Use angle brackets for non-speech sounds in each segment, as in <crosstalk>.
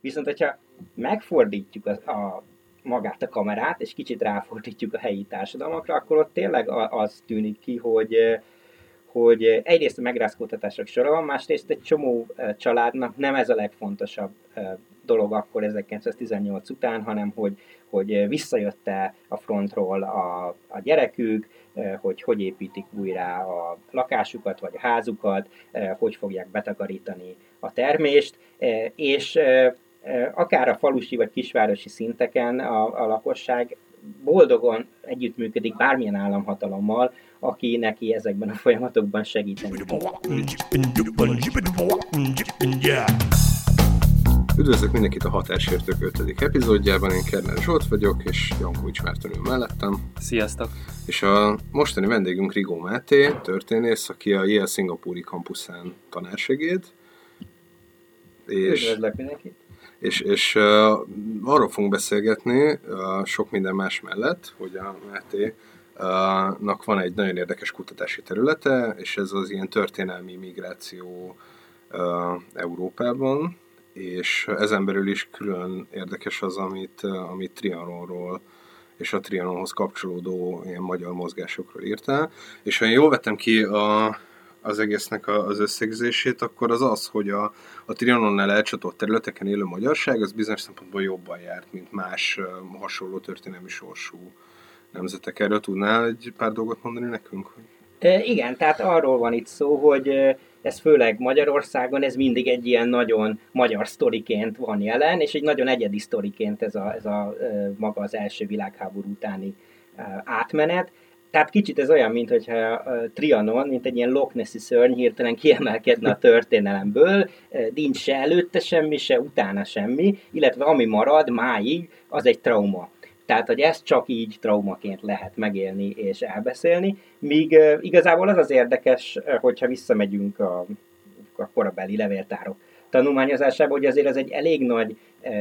Viszont, hogyha megfordítjuk a, a magát a kamerát, és kicsit ráfordítjuk a helyi társadalmakra, akkor ott tényleg az tűnik ki, hogy hogy egyrészt a megrázkódtatások sora van, másrészt egy csomó családnak nem ez a legfontosabb dolog akkor 1918 után, hanem hogy, hogy visszajött-e a frontról a, a gyerekük, hogy hogy építik újra a lakásukat vagy a házukat, hogy fogják betakarítani a termést, és akár a falusi vagy kisvárosi szinteken a, a lakosság boldogan együttműködik bármilyen államhatalommal, aki neki ezekben a folyamatokban segíteni. Üdvözlök mindenkit a Határsértők 5. epizódjában, én Kerner Zsolt vagyok, és Jankovics Márton ül mellettem. Sziasztok! És a mostani vendégünk Rigó Máté, történész, aki a Yale Szingapúri kampuszán tanársegéd. És... Üdvözlök mindenkit! És, és uh, arról fogunk beszélgetni uh, sok minden más mellett, hogy a uh, nak van egy nagyon érdekes kutatási területe, és ez az ilyen történelmi migráció uh, Európában, és ezen belül is külön érdekes az, amit, amit Trianonról és a Trianonhoz kapcsolódó ilyen magyar mozgásokról írtál. És ha én jól vettem ki a, az egésznek az összegzését, akkor az az, hogy a, a Trianonnál elcsatolt területeken élő magyarság az bizonyos szempontból jobban járt, mint más hasonló történelmi sorsú nemzetek. Erről tudnál egy pár dolgot mondani nekünk? Igen, tehát arról van itt szó, hogy ez főleg Magyarországon, ez mindig egy ilyen nagyon magyar sztoriként van jelen, és egy nagyon egyedi sztoriként ez a, ez a maga az első világháború utáni átmenet tehát kicsit ez olyan, mint hogyha Trianon, mint egy ilyen Loch Nessi szörny hirtelen kiemelkedne a történelemből, nincs se előtte semmi, se utána semmi, illetve ami marad máig, az egy trauma. Tehát, hogy ezt csak így traumaként lehet megélni és elbeszélni, míg igazából az az érdekes, hogyha visszamegyünk a, a korabeli levéltárok tanulmányozásába, hogy azért ez egy elég nagy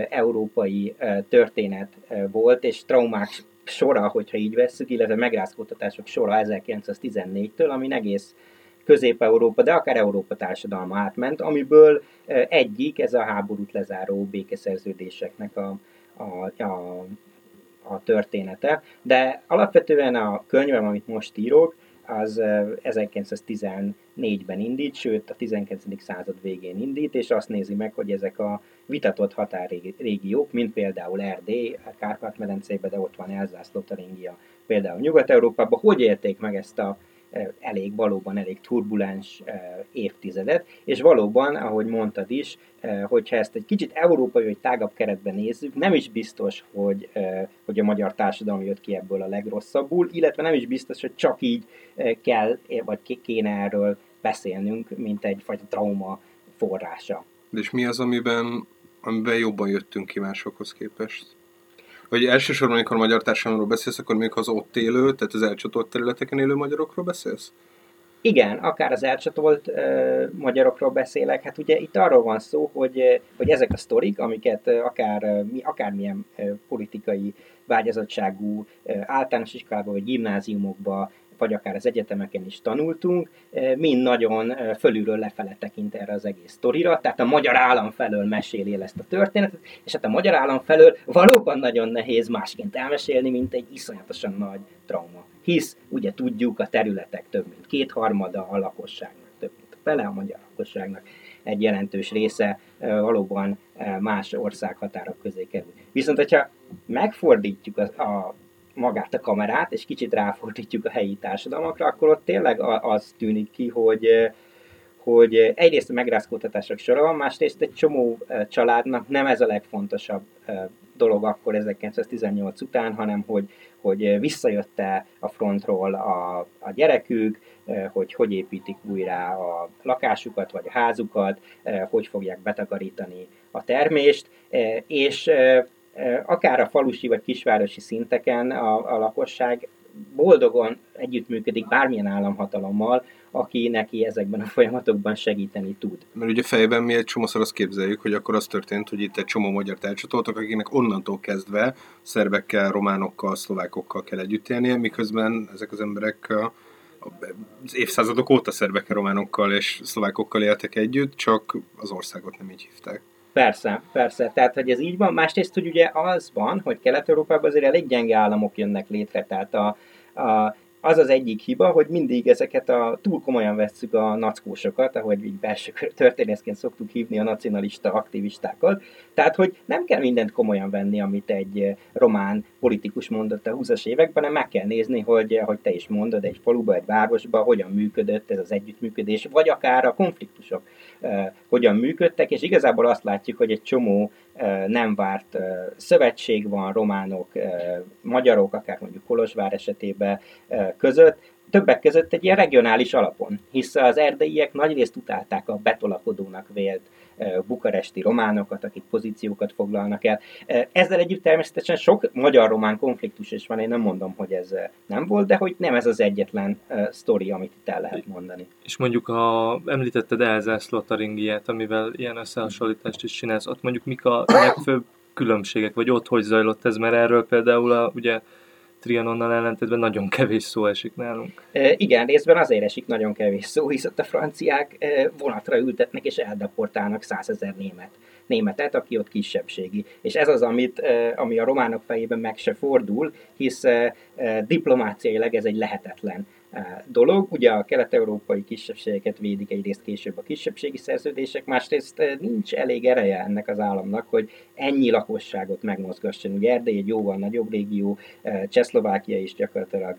európai történet volt, és traumák sora, hogyha így vesszük, illetve megrázkódtatások sora 1914-től, ami egész Közép-Európa, de akár Európa társadalma átment, amiből egyik ez a háborút lezáró békeszerződéseknek a, a, a, a története. De alapvetően a könyvem, amit most írok, az 1914-ben indít, sőt a 19. század végén indít, és azt nézi meg, hogy ezek a vitatott határrégiók, mint például Erdély, a Kárpát-medencében, de ott van Elzász, Lotaringia, például Nyugat-Európában, hogy élték meg ezt a elég, valóban elég turbulens évtizedet, és valóban, ahogy mondtad is, hogyha ezt egy kicsit európai vagy tágabb keretben nézzük, nem is biztos, hogy, hogy a magyar társadalom jött ki ebből a legrosszabbul, illetve nem is biztos, hogy csak így kell, vagy kéne erről beszélnünk, mint egyfajta trauma forrása. És mi az, amiben, amiben jobban jöttünk ki másokhoz képest? Vagy elsősorban, amikor magyar társadalomról beszélsz, akkor még az ott élő, tehát az elcsatolt területeken élő magyarokról beszélsz? Igen, akár az elcsatolt uh, magyarokról beszélek, hát ugye itt arról van szó, hogy, hogy ezek a sztorik, amiket akár, uh, akármilyen politikai vágyazottságú általános iskolában vagy gimnáziumokba vagy akár az egyetemeken is tanultunk, eh, mind nagyon eh, fölülről lefele tekint erre az egész sztorira, tehát a magyar állam felől meséli el ezt a történetet, és hát a magyar állam felől valóban nagyon nehéz másként elmesélni, mint egy iszonyatosan nagy trauma. Hisz, ugye tudjuk, a területek több mint kétharmada a lakosságnak, több mint fele a magyar lakosságnak, egy jelentős része eh, valóban más országhatárok közé kerül. Viszont, hogyha megfordítjuk a, a magát a kamerát, és kicsit ráfordítjuk a helyi társadalmakra, akkor ott tényleg az tűnik ki, hogy hogy egyrészt a megrázkódtatások sora van, másrészt egy csomó családnak nem ez a legfontosabb dolog akkor 1918 után, hanem hogy, hogy visszajött-e a frontról a, a gyerekük, hogy hogy építik újra a lakásukat vagy a házukat, hogy fogják betakarítani a termést, és akár a falusi vagy kisvárosi szinteken a, a lakosság boldogan együttműködik bármilyen államhatalommal, aki neki ezekben a folyamatokban segíteni tud. Mert ugye fejben mi egy csomószor azt képzeljük, hogy akkor az történt, hogy itt egy csomó magyar elcsatoltak, akiknek onnantól kezdve szerbekkel, románokkal, szlovákokkal kell együtt élnie, miközben ezek az emberek az évszázadok óta szerbekkel, románokkal és szlovákokkal éltek együtt, csak az országot nem így hívták. Persze, persze. Tehát, hogy ez így van. Másrészt, hogy ugye az van, hogy Kelet-Európában azért elég gyenge államok jönnek létre. Tehát a, a, az az egyik hiba, hogy mindig ezeket a túl komolyan vesszük a nackósokat, ahogy így belső történészként szoktuk hívni a nacionalista aktivistákat. Tehát, hogy nem kell mindent komolyan venni, amit egy román politikus mondott a 20-as években, hanem meg kell nézni, hogy, ahogy te is mondod, egy faluba, egy városba hogyan működött ez az együttműködés, vagy akár a konfliktusok eh, hogyan működtek, és igazából azt látjuk, hogy egy csomó eh, nem várt szövetség van románok, magyarok, akár mondjuk Kolozsvár esetében között, többek között egy ilyen regionális alapon, hisz az erdélyiek nagyrészt utálták a betolakodónak vélt bukaresti románokat, akik pozíciókat foglalnak el. Ezzel együtt természetesen sok magyar-román konfliktus is van, én nem mondom, hogy ez nem volt, de hogy nem ez az egyetlen sztori, amit itt el lehet mondani. És mondjuk, ha említetted Elzász Lotaringiát, amivel ilyen összehasonlítást is csinálsz, ott mondjuk mik a legfőbb különbségek, vagy ott hogy zajlott ez, mert erről például a, ugye Trianonnal ellentétben nagyon kevés szó esik nálunk. E, igen, részben azért esik nagyon kevés szó, hisz ott a franciák e, vonatra ültetnek és eldeportálnak százezer német németet, aki ott kisebbségi. És ez az, amit, ami a románok fejében meg se fordul, hisz diplomáciailag ez egy lehetetlen dolog. Ugye a kelet-európai kisebbségeket védik egyrészt később a kisebbségi szerződések, másrészt nincs elég ereje ennek az államnak, hogy ennyi lakosságot megmozgasson. Ugye Erdély egy jóval nagyobb régió, Csehszlovákia is gyakorlatilag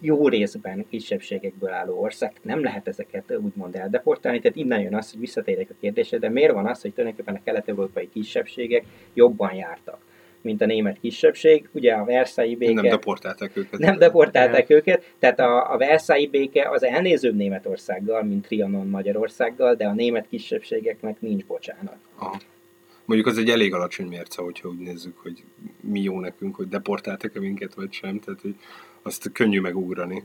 jó részben kisebbségekből álló ország, nem lehet ezeket úgymond eldeportálni, tehát innen jön az, hogy visszatérek a kérdésre, de miért van az, hogy tulajdonképpen a kelet-európai kisebbségek jobban jártak? Mint a német kisebbség. Ugye a Versailles béke... Nem deportálták őket. Nem deportálták őket, tehát a, a Versailles béke az elnézőbb Németországgal, mint Trianon Magyarországgal, de a német kisebbségeknek nincs bocsánat. Aha. Mondjuk az egy elég alacsony mérce, hogyha úgy nézzük, hogy mi jó nekünk, hogy deportáltak-e minket, vagy sem, tehát hogy azt könnyű megugrani.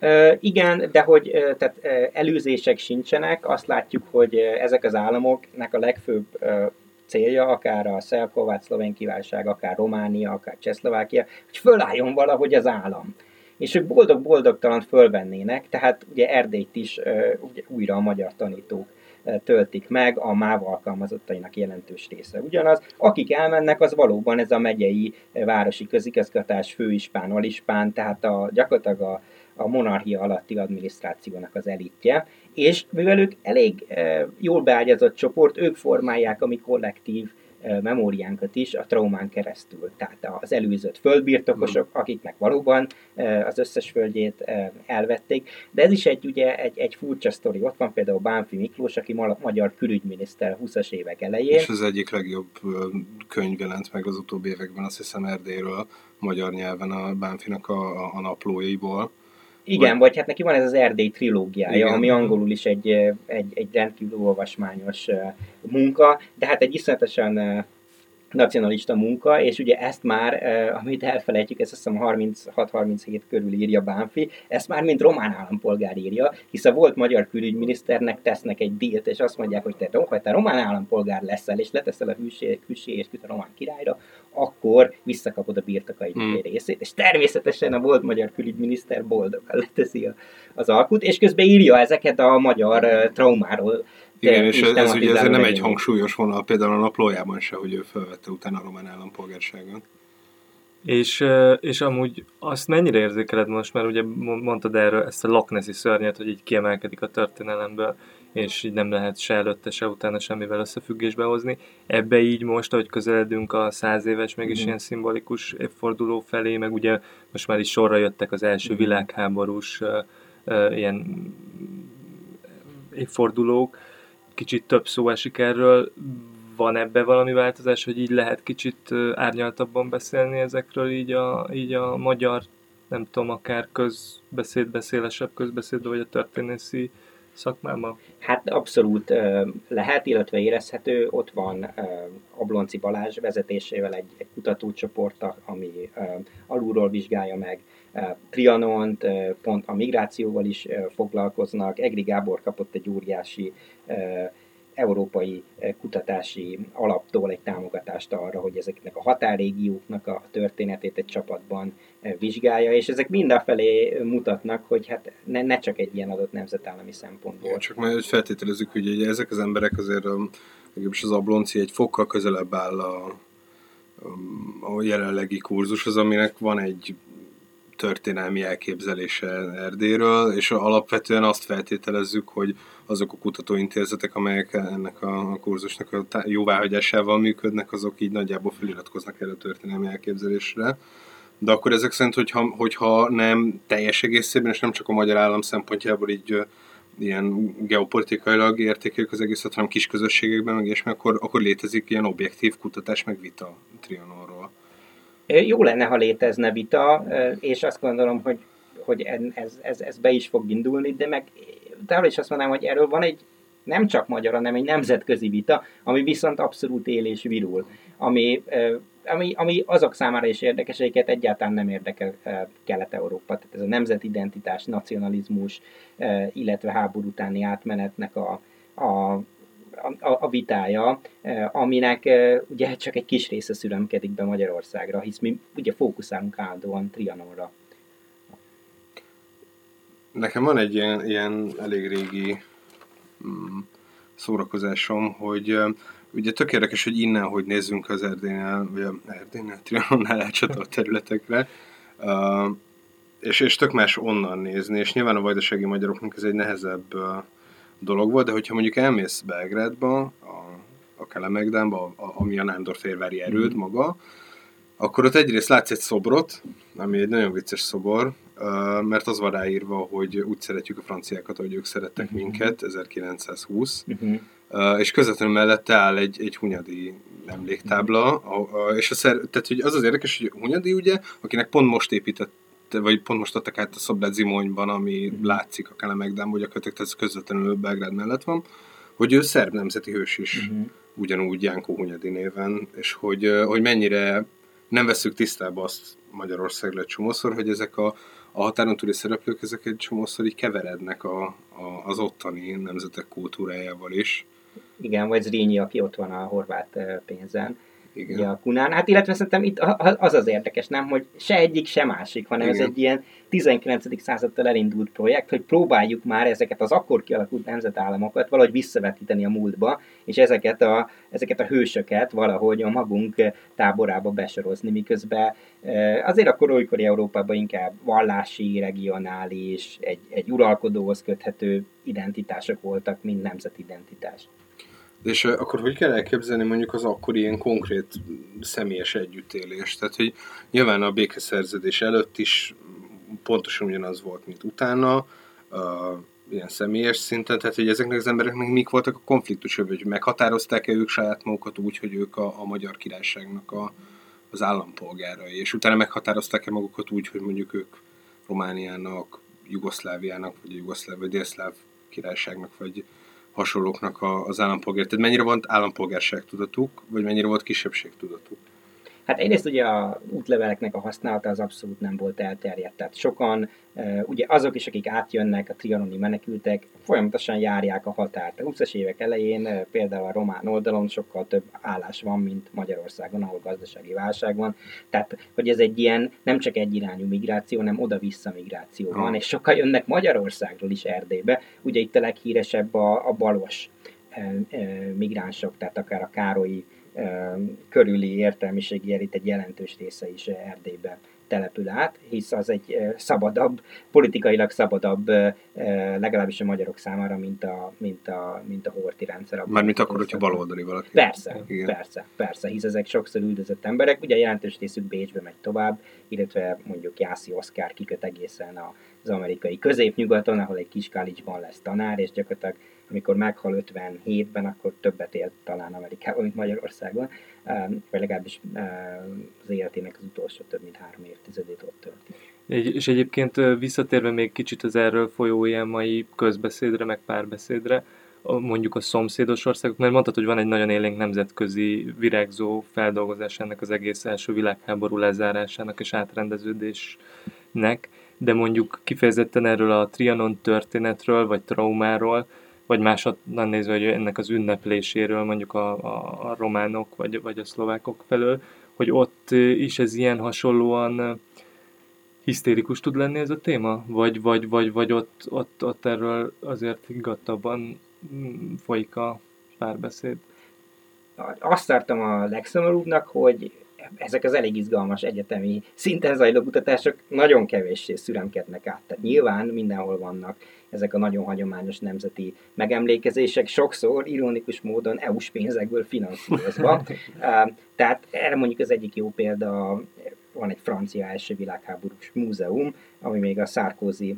Uh, igen, de hogy uh, tehát, uh, előzések sincsenek, azt látjuk, hogy ezek az államoknak a legfőbb célja, akár a szerb szlovén kiválság, akár Románia, akár Csehszlovákia, hogy fölálljon valahogy az állam. És ők boldog-boldogtalan fölvennének, tehát ugye Erdélyt is ugye, újra a magyar tanítók töltik meg, a MÁV alkalmazottainak jelentős része ugyanaz. Akik elmennek, az valóban ez a megyei városi közigazgatás, főispán, alispán, tehát a, gyakorlatilag a, a monarchia alatti adminisztrációnak az elitje, és mivel ők elég jól beágyazott csoport, ők formálják a mi kollektív memóriánkat is a traumán keresztül. Tehát az előzött földbirtokosok, mm. akiknek valóban az összes földjét elvették, de ez is egy, ugye, egy, egy furcsa sztori. Ott van például Bánfi Miklós, aki ma, magyar külügyminiszter 20-as évek elején. És az egyik legjobb könyv jelent meg az utóbbi években, azt hiszem Erdélyről, magyar nyelven a Bánfinak a, a, a naplóiból igen, vagy hát neki van ez az Erdély trilógiája, Igen. ami angolul is egy, egy, egy rendkívül olvasmányos munka, de hát egy iszonyatosan nacionalista munka, és ugye ezt már, amit elfelejtjük, ezt azt hiszem 36-37 körül írja Bánfi, ezt már mint román állampolgár írja, hisz a volt magyar külügyminiszternek tesznek egy dílt, és azt mondják, hogy te, ha te román állampolgár leszel, és leteszel a hűség, és a román királyra, akkor visszakapod a birtokaid hmm. részét, és természetesen a volt magyar külügyminiszter boldogan leteszi az alkut, és közben írja ezeket a magyar traumáról igen, és ez, ez ugye ezért nem egy hangsúlyos vonal, például a naplójában se, hogy ő felvette utána a román állampolgárságot. És, és amúgy azt mennyire érzékeled most, mert ugye mondtad erről ezt a Loch Nessi szörnyet, hogy így kiemelkedik a történelemből, és így nem lehet se előtte, se utána semmivel összefüggésbe hozni. Ebbe így most, ahogy közeledünk a száz éves, meg is mm. ilyen szimbolikus évforduló felé, meg ugye most már is sorra jöttek az első mm. világháborús uh, uh, ilyen évfordulók, kicsit több szó esik erről. Van ebbe valami változás, hogy így lehet kicsit árnyaltabban beszélni ezekről így a, így a magyar, nem tudom, akár közbeszéd, szélesebb közbeszédbe, vagy a történészi szakmában? Hát abszolút lehet, illetve érezhető. Ott van Ablonci Balázs vezetésével egy, egy kutatócsoport, ami alulról vizsgálja meg Trianont, pont a migrációval is foglalkoznak. Egri Gábor kapott egy óriási európai kutatási alaptól egy támogatást arra, hogy ezeknek a határrégióknak a történetét egy csapatban vizsgálja, és ezek mindenfelé mutatnak, hogy hát ne, ne csak egy ilyen adott nemzetállami szempontból. Ja, csak majd feltételezzük, hogy ugye ezek az emberek azért legalábbis az ablonci egy fokkal közelebb áll a, a jelenlegi kurzushoz, aminek van egy történelmi elképzelése Erdélyről, és alapvetően azt feltételezzük, hogy azok a kutatóintézetek, amelyek ennek a kurzusnak a jóváhagyásával működnek, azok így nagyjából feliratkoznak erre a történelmi elképzelésre. De akkor ezek szerint, hogyha, hogyha nem teljes egészében, és nem csak a magyar állam szempontjából így ilyen geopolitikailag értékeljük az egészet, hanem kis közösségekben, meg és akkor, akkor létezik ilyen objektív kutatás, meg vita Trianonról. Jó lenne, ha létezne vita, és azt gondolom, hogy, hogy ez, ez, ez be is fog indulni, de meg de is azt mondanám, hogy erről van egy nem csak magyar, hanem egy nemzetközi vita, ami viszont abszolút él és virul, ami, ami, ami azok számára is érdekes, akiket egyáltalán nem érdekel Kelet-Európa. Tehát ez a nemzetidentitás, nacionalizmus, illetve háború utáni átmenetnek a, a a, a vitája, aminek ugye csak egy kis része szüremkedik be Magyarországra, hisz mi ugye fókuszálunk állandóan Trianonra. Nekem van egy ilyen, ilyen elég régi mm, szórakozásom, hogy ugye tök érdekes, hogy innen, hogy nézzünk az Erdélynél, vagy a Erdélynél, Trianonnál elcsatolt területekre, uh, és, és tök más onnan nézni, és nyilván a vajdasági magyaroknak ez egy nehezebb uh, dolog volt, de hogyha mondjuk elmész Belgrádba, a, a Kelemegdánba, a, a, ami a Nándorférvári erőd mm. maga, akkor ott egyrészt látsz egy szobrot, ami egy nagyon vicces szobor, mert az van ráírva, hogy úgy szeretjük a franciákat, ahogy ők szerettek uh-huh. minket, 1920, uh-huh. és közvetlenül mellette áll egy, egy hunyadi emléktábla, uh-huh. és a szer, tehát hogy az az érdekes, hogy Hunyadi ugye, akinek pont most épített vagy pont most adtak át a Szoblet Zimonyban, ami uh-huh. látszik a Kelemegdán, hogy a kötök, ez közvetlenül Belgrád mellett van, hogy ő szerb nemzeti hős is, uh-huh. ugyanúgy Jánkó Hunyadi néven, és hogy, hogy mennyire nem veszük tisztába azt Magyarországra egy csomószor, hogy ezek a, a határon túli szereplők, ezek egy csomószor így keverednek a, a, az ottani nemzetek kultúrájával is. Igen, vagy Zrínyi, aki ott van a horvát pénzen igen. Ugye a Kunán. Hát illetve szerintem itt az az érdekes, nem, hogy se egyik, se másik, hanem Igen. ez egy ilyen 19. századtól elindult projekt, hogy próbáljuk már ezeket az akkor kialakult nemzetállamokat valahogy visszavetíteni a múltba, és ezeket a, ezeket a hősöket valahogy a magunk táborába besorozni, miközben azért a olykori Európában inkább vallási, regionális, egy, egy uralkodóhoz köthető identitások voltak, mint nemzetidentitás. És akkor hogy kell elképzelni mondjuk az akkor ilyen konkrét személyes együttélést? Tehát, hogy nyilván a békeszerződés előtt is pontosan ugyanaz volt, mint utána, ilyen személyes szinten, tehát hogy ezeknek az embereknek mik voltak a konfliktusok, hogy meghatározták-e ők saját magukat úgy, hogy ők a, a magyar királyságnak a, az állampolgárai, és utána meghatározták-e magukat úgy, hogy mondjuk ők Romániának, Jugoszláviának, vagy Jugoszláv, vagy Délszláv királyságnak, vagy hasonlóknak az állampolgár. Tehát mennyire volt állampolgárság tudatuk, vagy mennyire volt kisebbség tudatuk? Hát egyrészt ugye a útleveleknek a használata az abszolút nem volt elterjedt. Tehát sokan, ugye azok is, akik átjönnek, a trianoni menekültek, folyamatosan járják a határt. A 20-as évek elején például a román oldalon sokkal több állás van, mint Magyarországon, ahol gazdasági válság van. Tehát, hogy ez egy ilyen nem csak egy irányú migráció, hanem oda-vissza migráció van, és sokkal jönnek Magyarországról is Erdélybe. Ugye itt a leghíresebb a, a balos migránsok, tehát akár a Károlyi körüli értelmiségi elit egy jelentős része is Erdélybe települ át, hisz az egy szabadabb, politikailag szabadabb, legalábbis a magyarok számára, mint a, mint a, mint a horti rendszer. Mármint akkor, hogyha baloldali valaki. Persze, Igen. persze, persze, hisz ezek sokszor üldözött emberek, ugye jelentős részük Bécsbe megy tovább, illetve mondjuk Jászi Oszkár kiköt egészen az amerikai középnyugaton, ahol egy kis lesz tanár, és gyakorlatilag amikor meghal 57-ben, akkor többet élt talán Amerikában, mint Magyarországon, vagy legalábbis az életének az utolsó több mint három évtizedét ott tölti. És egyébként visszatérve még kicsit az erről folyó ilyen mai közbeszédre, meg párbeszédre, mondjuk a szomszédos országok, mert mondtad, hogy van egy nagyon élénk nemzetközi virágzó feldolgozás ennek az egész első világháború lezárásának és átrendeződésnek, de mondjuk kifejezetten erről a Trianon történetről, vagy traumáról, vagy másodnan nézve, hogy ennek az ünnepléséről mondjuk a, a, a románok vagy, vagy a szlovákok felől, hogy ott is ez ilyen hasonlóan hisztérikus tud lenni ez a téma? Vagy, vagy, vagy, vagy ott, ott, ott erről azért higgadtabban mm, folyik a párbeszéd? azt tartom a legszomorúbbnak, hogy ezek az elég izgalmas egyetemi szinten zajló kutatások nagyon kevéssé szüremkednek át. Tehát nyilván mindenhol vannak ezek a nagyon hagyományos nemzeti megemlékezések, sokszor ironikus módon EU-s pénzekből finanszírozva. <laughs> Tehát erre mondjuk az egyik jó példa, van egy francia első világháborús múzeum, ami még a Sarkozy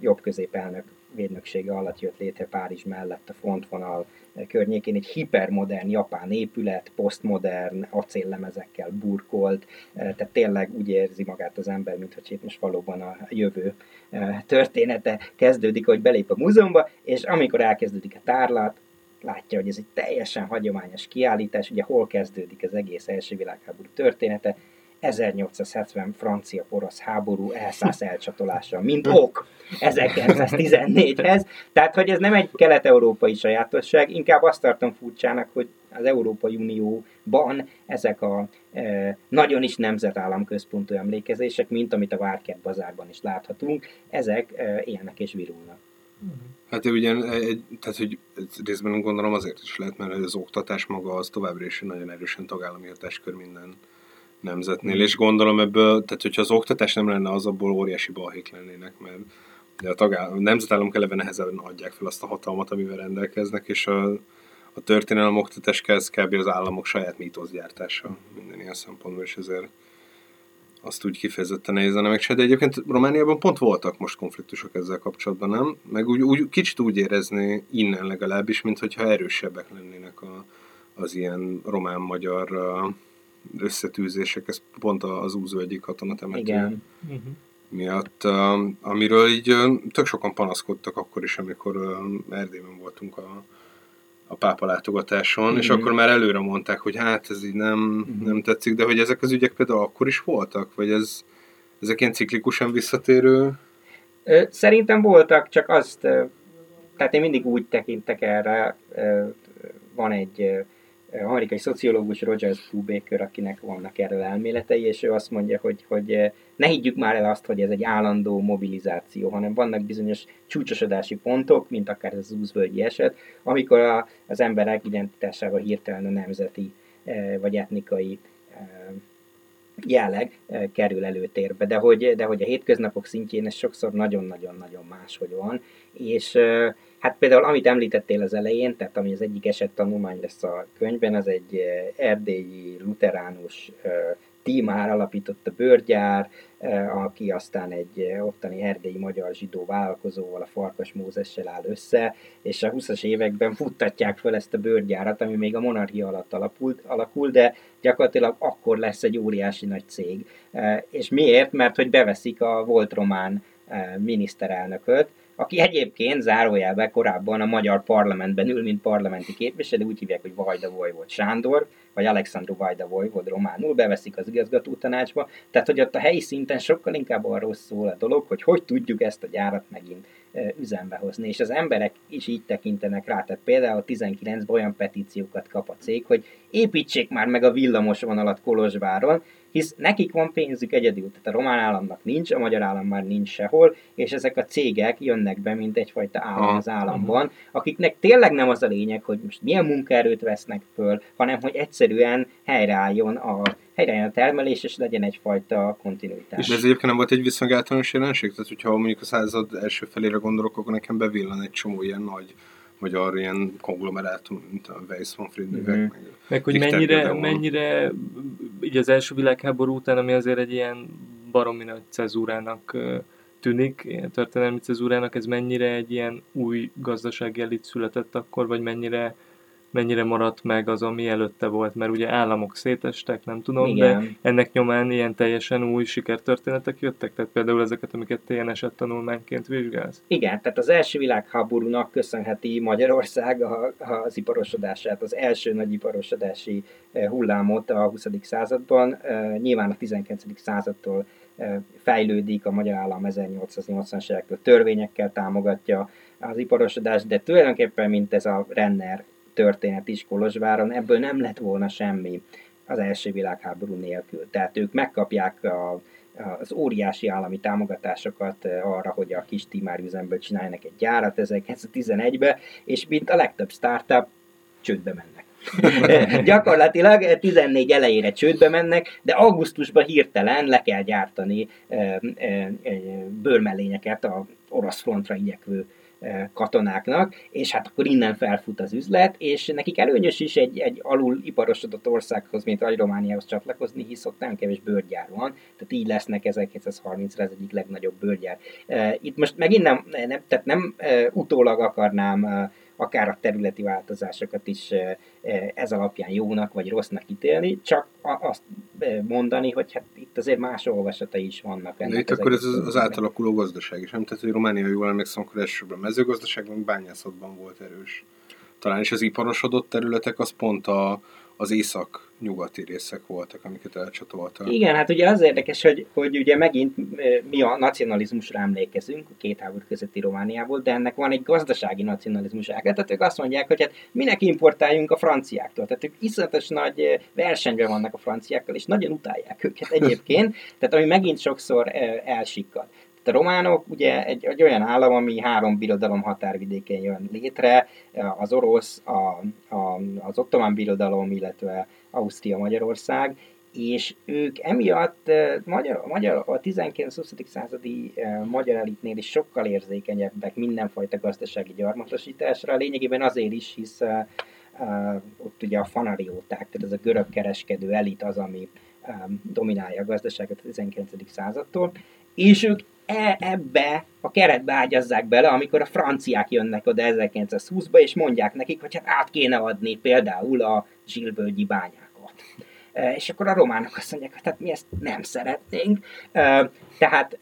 jobb középelnök védnöksége alatt jött létre Párizs mellett a frontvonal környékén. Egy hipermodern japán épület, posztmodern acéllemezekkel burkolt, tehát tényleg úgy érzi magát az ember, mintha itt most valóban a jövő története kezdődik, hogy belép a múzeumba, és amikor elkezdődik a tárlat, látja, hogy ez egy teljesen hagyományos kiállítás, ugye hol kezdődik az egész első világháború története, 1870 francia-porosz háború elszász elcsatolása, mint ok 1914-hez. Tehát, hogy ez nem egy kelet-európai sajátosság, inkább azt tartom furcsának, hogy az Európai Unióban ezek a e, nagyon is nemzetállamközpontú emlékezések, mint amit a Várkert bazárban is láthatunk, ezek e, élnek és virulnak. Hát ugye, egy, tehát, hogy részben gondolom azért is lehet, mert az oktatás maga az továbbra is nagyon erősen tagállami hatáskör minden nemzetnél, és gondolom ebből, tehát hogyha az oktatás nem lenne, az abból óriási balhék lennének, mert de a, tagállam, a nemzetállamok eleve nehezebben adják fel azt a hatalmat, amivel rendelkeznek, és a, a történelem oktatás kezd kb. az államok saját mítoszgyártása minden ilyen szempontból, és ezért azt úgy kifejezetten nehéz meg se, de egyébként Romániában pont voltak most konfliktusok ezzel kapcsolatban, nem? Meg úgy, úgy kicsit úgy érezni innen legalábbis, mint hogyha erősebbek lennének a, az ilyen román-magyar összetűzések, ez pont az úzó egyik katonatemető Igen. Uh-huh. miatt, amiről így tök sokan panaszkodtak akkor is, amikor Erdélyben voltunk a, a pápa látogatáson, uh-huh. és akkor már előre mondták, hogy hát ez így nem, uh-huh. nem tetszik, de hogy ezek az ügyek például akkor is voltak, vagy ez, ezek ilyen ciklikusan visszatérő? Szerintem voltak, csak azt, tehát én mindig úgy tekintek erre, van egy amerikai szociológus Roger Brubaker, akinek vannak erről elméletei, és ő azt mondja, hogy, hogy eh, ne higgyük már el azt, hogy ez egy állandó mobilizáció, hanem vannak bizonyos csúcsosodási pontok, mint akár az úzvölgyi eset, amikor a, az emberek identitásával hirtelen a nemzeti eh, vagy etnikai eh, jelleg kerül előtérbe, de hogy, de hogy a hétköznapok szintjén ez sokszor nagyon-nagyon-nagyon máshogy van, és Hát például, amit említettél az elején, tehát ami az egyik eset tanulmány lesz a könyvben, az egy erdélyi luteránus tímár alapított a bőrgyár, aki aztán egy ottani erdélyi magyar zsidó vállalkozóval, a Farkas Mózessel áll össze, és a 20-as években futtatják fel ezt a bőrgyárat, ami még a monarchia alatt alapult, alakul, de gyakorlatilag akkor lesz egy óriási nagy cég. És miért? Mert hogy beveszik a volt román miniszterelnököt, aki egyébként zárójelben korábban a magyar parlamentben ül, mint parlamenti képviselő, úgy hívják, hogy Vajda Vojvod Sándor, vagy Alexandru Vajda Vojvod románul, beveszik az igazgató tanácsba, tehát hogy ott a helyi szinten sokkal inkább arról szól a dolog, hogy hogy tudjuk ezt a gyárat megint üzembe hozni, és az emberek is így tekintenek rá, tehát például 19-ben olyan petíciókat kap a cég, hogy építsék már meg a villamos vonalat Kolozsváron, hisz nekik van pénzük egyedül, tehát a román államnak nincs, a magyar állam már nincs sehol, és ezek a cégek jönnek be, mint egyfajta állam az államban, akiknek tényleg nem az a lényeg, hogy most milyen munkaerőt vesznek föl, hanem hogy egyszerűen helyreálljon a helyreálljon a termelés, és legyen egyfajta kontinuitás. És ez egyébként nem volt egy viszonylag általános jelenség? Tehát, hogyha mondjuk a század első felére gondolok, akkor nekem bevillan egy csomó ilyen nagy magyar ilyen konglomerátum, mint a Weiss von Friedrich. Mm-hmm. Meg, meg hogy mennyire, mennyire így az első világháború után, ami azért egy ilyen baromi nagy cezúrának tűnik, ilyen történelmi cezúrának, ez mennyire egy ilyen új gazdasági elit született akkor, vagy mennyire mennyire maradt meg az, ami előtte volt, mert ugye államok szétestek, nem tudom, Igen. de ennek nyomán ilyen teljesen új sikertörténetek jöttek, tehát például ezeket, amiket te ilyen esettanulmányként vizsgálsz. Igen, tehát az első világháborúnak köszönheti Magyarország az iparosodását, az első nagy iparosodási eh, hullámot a 20. században, eh, nyilván a 19. századtól eh, fejlődik, a magyar állam 1880-as évektől törvényekkel támogatja az iparosodást, de tulajdonképpen mint ez a Renner történet is Kolozsváron, ebből nem lett volna semmi az első világháború nélkül. Tehát ők megkapják a, az óriási állami támogatásokat arra, hogy a kis üzemből csináljanak egy gyárat 1911-be, és mint a legtöbb startup, csődbe mennek. <laughs> Gyakorlatilag 14 elejére csődbe mennek, de augusztusban hirtelen le kell gyártani bőrmellényeket a orosz frontra igyekvő katonáknak, és hát akkor innen felfut az üzlet, és nekik előnyös is egy, egy alul iparosodott országhoz, mint a Romániához csatlakozni, hisz ott nem kevés bőrgyár van, tehát így lesznek 1930-ra az egyik legnagyobb bőrgyár. Itt most megint nem, nem, tehát nem utólag akarnám akár a területi változásokat is ez alapján jónak vagy rossznak ítélni, csak azt mondani, hogy hát itt azért más olvasatai is vannak. Ennek itt akkor ez az, az átalakuló gazdaság is, nem? Tehát, hogy Románia jól emlékszem, akkor elsősorban mezőgazdaságban, bányászatban volt erős. Talán is az iparosodott területek az pont a, az észak-nyugati részek voltak, amiket elcsatoltak. Igen, hát ugye az érdekes, hogy, hogy ugye megint mi a nacionalizmusra emlékezünk, a két háború közötti Romániából, de ennek van egy gazdasági nacionalizmus ága. Tehát ők azt mondják, hogy hát minek importáljunk a franciáktól. Tehát ők iszonyatos nagy versenyben vannak a franciákkal, és nagyon utálják őket <laughs> egyébként, tehát ami megint sokszor elsikkad. A románok ugye egy, egy olyan állam, ami három birodalom határvidékén jön létre, az orosz, a, a, az ottomán birodalom, illetve Ausztria-Magyarország, és ők emiatt magyar, magyar, a 19-20. századi magyar elitnél is sokkal érzékenyebbek mindenfajta gazdasági gyarmatosításra, lényegében azért is, hisz uh, ott ugye a fanarióták, tehát ez a görög kereskedő elit az, ami um, dominálja a gazdaságot a 19. századtól, és ők e, ebbe a keretbe ágyazzák bele, amikor a franciák jönnek oda 1920-ba, és mondják nekik, hogy hát át kéne adni például a zsilvölgyi bányákat. És akkor a románok azt mondják, hogy hát mi ezt nem szeretnénk. Tehát,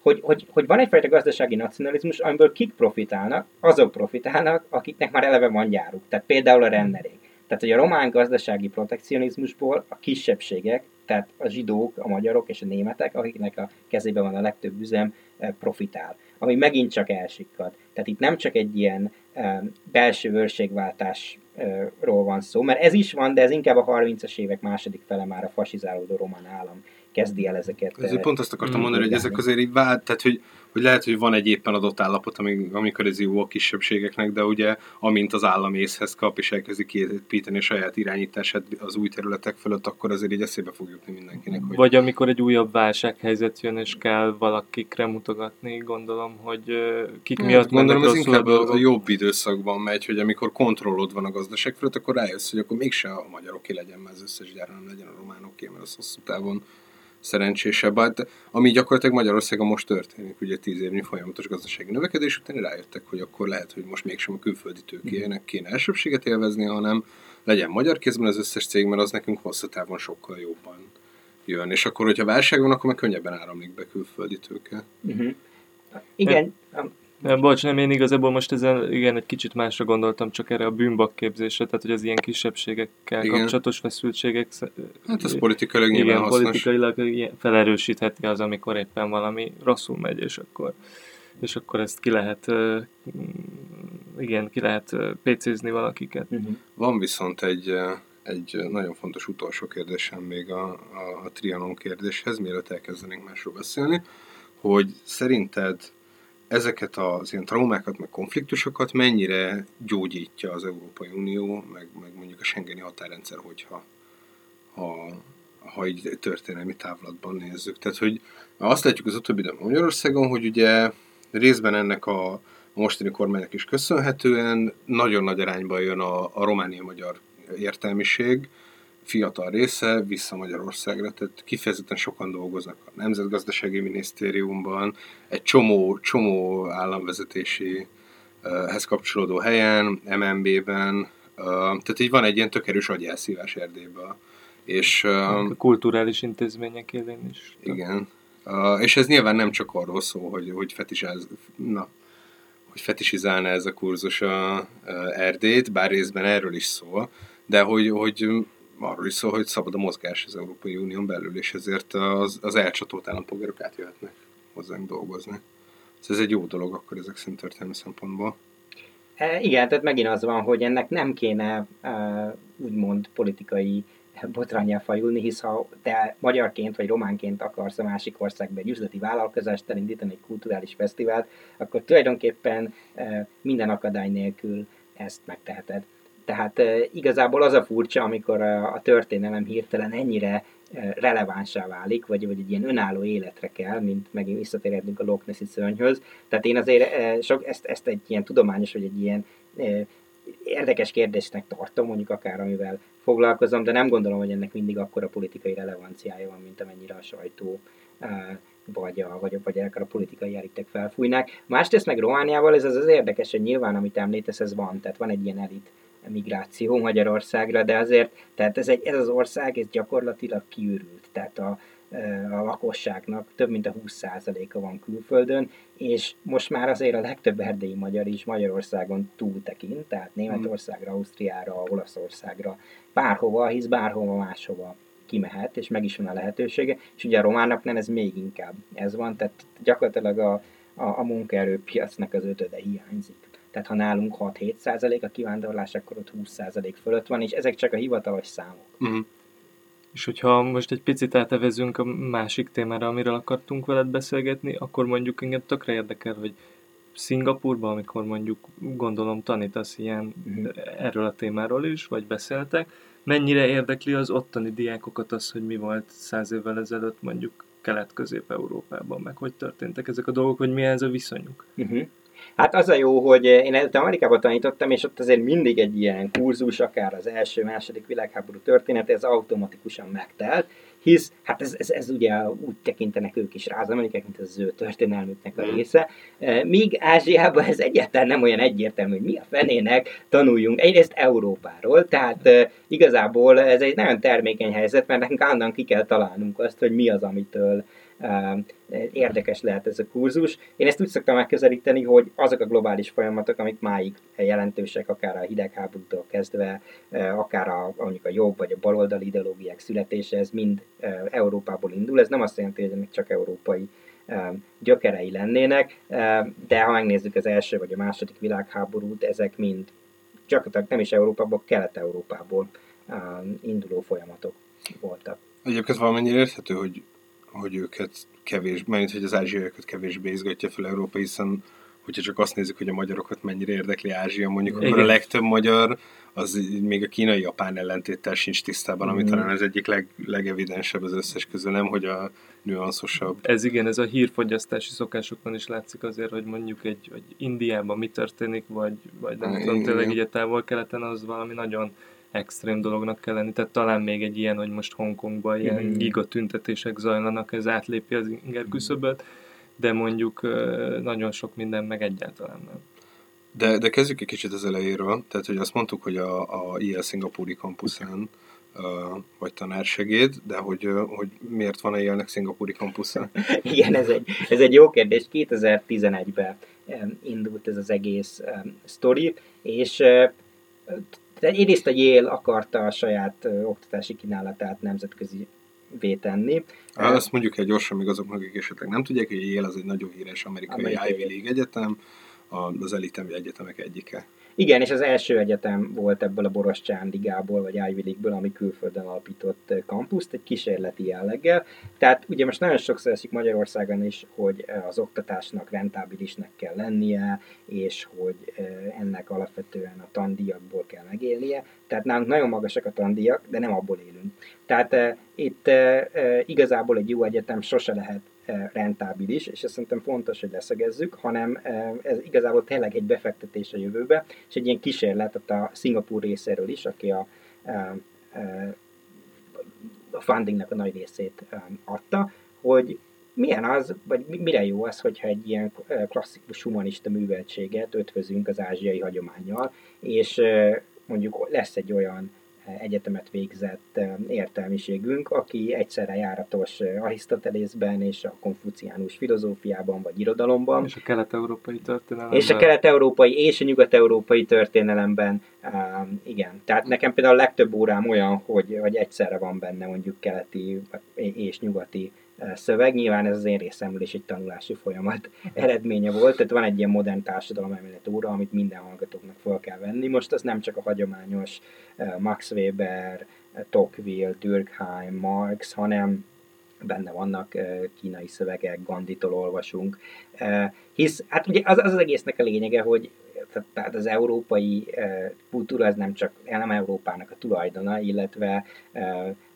hogy, hogy, hogy van egyfajta gazdasági nacionalizmus, amiből kik profitálnak, azok profitálnak, akiknek már eleve van gyáruk. Tehát például a renderék. Tehát, hogy a román gazdasági protekcionizmusból a kisebbségek tehát a zsidók, a magyarok és a németek, akiknek a kezében van a legtöbb üzem, profitál. Ami megint csak elsikkad. Tehát itt nem csak egy ilyen belső őrségváltásról van szó, mert ez is van, de ez inkább a 30-as évek második fele már a fasizálódó román állam kezdi el ezeket. Ezért pont azt akartam mondani, hogy ezek azért így vált, tehát hogy, hogy lehet, hogy van egy éppen adott állapot, amikor ez jó a kisebbségeknek, de ugye amint az állam észhez kap, és elkezdi kiépíteni a saját irányítását az új területek fölött, akkor azért így eszébe fog jutni mindenkinek. Hogy... Vagy amikor egy újabb válsághelyzet jön, és kell valakikre mutogatni, gondolom, hogy kik miatt hát, Gondolom, ez inkább a, a jobb időszakban megy, hogy amikor kontrollod van a gazdaság fölött, akkor rájössz, hogy akkor mégse a magyaroké legyen, mert az összes gyár, nem legyen a románoké, mert az hosszú távon szerencsésebb. Hát, ami gyakorlatilag Magyarországon most történik, ugye tíz évnyi folyamatos gazdasági növekedés után rájöttek, hogy akkor lehet, hogy most mégsem a külföldi tőkének kéne elsőbséget élvezni, hanem legyen magyar kézben az összes cég, mert az nekünk hosszú távon sokkal jobban jön. És akkor, hogyha válság van, akkor meg könnyebben áramlik be külföldi tőke. Uh-huh. Igen, nem, bocs, nem, én igazából most ezen igen, egy kicsit másra gondoltam, csak erre a bűnbakképzésre, tehát hogy az ilyen kisebbségekkel igen. kapcsolatos feszültségek... Hát az politikailag igen, nyilván hasznos. politikailag felerősítheti az, amikor éppen valami rosszul megy, és akkor, és akkor ezt ki lehet igen, ki lehet PC-zni valakiket. Uh-huh. Van viszont egy, egy nagyon fontos utolsó kérdésem még a, a, a Trianon kérdéshez, mielőtt elkezdenénk másról beszélni, hogy szerinted ezeket az ilyen traumákat, meg konfliktusokat mennyire gyógyítja az Európai Unió, meg, meg mondjuk a Schengeni határrendszer, hogyha ha, ha így történelmi távlatban nézzük. Tehát, hogy azt látjuk az utóbbi időben Magyarországon, hogy ugye részben ennek a mostani kormánynak is köszönhetően nagyon nagy arányban jön a, a románia-magyar értelmiség, fiatal része vissza Magyarországra, tehát kifejezetten sokan dolgoznak a Nemzetgazdasági Minisztériumban, egy csomó, csomó államvezetési hez kapcsolódó helyen, MNB-ben, tehát így van egy ilyen tök erős agyelszívás Erdélyből. És, a kulturális intézmények élén is. Igen. És ez nyilván nem csak arról szól, hogy, hogy fetisáz, na, hogy fetisizálna ez a kurzus a Erdélyt, bár részben erről is szól, de hogy, hogy arról is szól, hogy szabad a mozgás az Európai Unión belül, és ezért az, az elcsatolt állampolgárok átjöhetnek hozzánk dolgozni. Ez egy jó dolog akkor ezek szerint történelmi szempontból. E, igen, tehát megint az van, hogy ennek nem kéne e, úgymond politikai botrányjal fajulni, hisz ha te magyarként vagy románként akarsz a másik országba egy üzleti vállalkozást elindítani, egy kulturális fesztivált, akkor tulajdonképpen e, minden akadály nélkül ezt megteheted Tehát igazából az a furcsa, amikor a, a történelem hirtelen ennyire relevánsá válik, vagy, vagy egy ilyen önálló életre kell, mint megint visszatérhetünk a Loch Nessi szörnyhöz. Tehát én azért sok, ezt, ezt egy ilyen tudományos, vagy egy ilyen érdekes kérdésnek tartom, mondjuk akár amivel foglalkozom, de nem gondolom, hogy ennek mindig akkora politikai relevanciája van, mint amennyire a sajtó vagy, a, vagy, vagy akár a politikai elitek felfújnák. Másrészt meg Romániával ez az, az érdekes, hogy nyilván, amit említesz, ez van, tehát van egy ilyen elit migráció Magyarországra, de azért, tehát ez, egy, ez az ország, ez gyakorlatilag kiürült, tehát a, a lakosságnak több mint a 20%-a van külföldön, és most már azért a legtöbb erdélyi magyar is Magyarországon túl tekint, tehát Németországra, Ausztriára, Olaszországra, bárhova, hisz bárhova máshova kimehet, és meg is van a lehetősége, és ugye a románnak nem ez még inkább ez van, tehát gyakorlatilag a, a, a munkaerőpiacnak az ötöde hiányzik. Tehát ha nálunk 6-7 százalék a kivándorlás, akkor ott 20 százalék fölött van, és ezek csak a hivatalos számok. Uh-huh. És hogyha most egy picit átevezünk a másik témára, amiről akartunk veled beszélgetni, akkor mondjuk engem tökre érdekel, hogy Szingapurban, amikor mondjuk gondolom tanítasz ilyen uh-huh. erről a témáról is, vagy beszéltek, mennyire érdekli az ottani diákokat az, hogy mi volt száz évvel ezelőtt mondjuk Kelet-Közép-Európában, meg hogy történtek ezek a dolgok, hogy mi ez a viszonyuk? Uh-huh. Hát az a jó, hogy én előtte Amerikában tanítottam, és ott azért mindig egy ilyen kurzus, akár az első, második világháború történet, ez automatikusan megtelt, hisz hát ez, ez, ez ugye úgy tekintenek ők is rá az amerikák, mint az ő történelmüknek a mm. része. E, míg Ázsiában ez egyáltalán nem olyan egyértelmű, hogy mi a fenének tanuljunk egyrészt Európáról, tehát e, igazából ez egy nagyon termékeny helyzet, mert nekünk állandóan ki kell találnunk azt, hogy mi az, amitől érdekes lehet ez a kurzus. Én ezt úgy szoktam megközelíteni, hogy azok a globális folyamatok, amik máig jelentősek, akár a hidegháborútól kezdve, akár a, mondjuk a jobb vagy a baloldali ideológiák születése, ez mind Európából indul. Ez nem azt jelenti, hogy ennek csak európai gyökerei lennének, de ha megnézzük az első vagy a második világháborút, ezek mind gyakorlatilag nem is Európából, Kelet-Európából induló folyamatok voltak. Egyébként valamennyire érthető, hogy hogy őket kevés, mert hogy az ázsiaiakat kevésbé izgatja fel Európa, hiszen hogyha csak azt nézzük, hogy a magyarokat mennyire érdekli Ázsia, mondjuk Igen. akkor a legtöbb magyar az még a kínai-japán ellentéttel sincs tisztában, ami mm. talán az egyik leg, legevidensebb az összes közül, nem, hogy a nüanszosabb. Ez igen, ez a hírfogyasztási szokásokon is látszik azért, hogy mondjuk egy, egy Indiában mi történik, vagy, vagy nem tudom, tényleg így a távol-keleten az valami nagyon extrém dolognak kell lenni. Tehát talán még egy ilyen, hogy most Hongkongban ilyen mm. giga tüntetések zajlanak, ez átlépi az inger küszöböt, de mondjuk nagyon sok minden meg egyáltalán nem. De, de kezdjük egy kicsit az elejéről, tehát hogy azt mondtuk, hogy a, a IL Szingapúri kampuszán uh, vagy tanársegéd, de hogy, uh, hogy miért van a élnek szingapúri kampuszán? <laughs> Igen, ez egy, ez egy jó kérdés. 2011-ben um, indult ez az egész um, sztori, és uh, egyrészt a Yale akarta a saját oktatási kínálatát nemzetközi vétenni. Á, azt mondjuk egy gyorsan még azoknak, akik esetleg nem tudják, hogy Yale az egy nagyon híres amerikai, amerikai Ivy League egyetem, az elitemi egyetemek egyike. Igen, és az első egyetem volt ebből a Borostyán ligából, vagy Ivy League-ből, ami külföldön alapított kampuszt, egy kísérleti jelleggel. Tehát ugye most nagyon sokszor esik Magyarországon is, hogy az oktatásnak rentábilisnek kell lennie, és hogy ennek alapvetően a tandíjakból kell megélnie. Tehát nálunk nagyon magasak a tandíjak, de nem abból élünk. Tehát itt igazából egy jó egyetem sose lehet rentábilis, és ezt szerintem fontos, hogy leszögezzük, hanem ez igazából tényleg egy befektetés a jövőbe, és egy ilyen kísérlet a Szingapúr részéről is, aki a, a fundingnak a nagy részét adta, hogy milyen az, vagy mire jó az, hogyha egy ilyen klasszikus humanista műveltséget ötvözünk az ázsiai hagyományjal, és mondjuk lesz egy olyan egyetemet végzett értelmiségünk, aki egyszerre járatos Arisztotelészben és a konfuciánus filozófiában vagy irodalomban. És a kelet-európai történelemben. És a kelet-európai és a nyugat-európai történelemben. igen, tehát nekem például a legtöbb órám olyan, hogy, hogy egyszerre van benne mondjuk keleti és nyugati szöveg. Nyilván ez az én részemről is egy tanulási folyamat <laughs> eredménye volt, tehát van egy ilyen modern társadalom emelet óra, amit minden hallgatóknak fel kell venni. Most az nem csak a hagyományos Max Weber, Tocqueville, Durkheim, Marx, hanem benne vannak kínai szövegek, Ganditól olvasunk. Hisz, hát ugye az az, az egésznek a lényege, hogy tehát az európai kultúra az nem csak nem Európának a tulajdona, illetve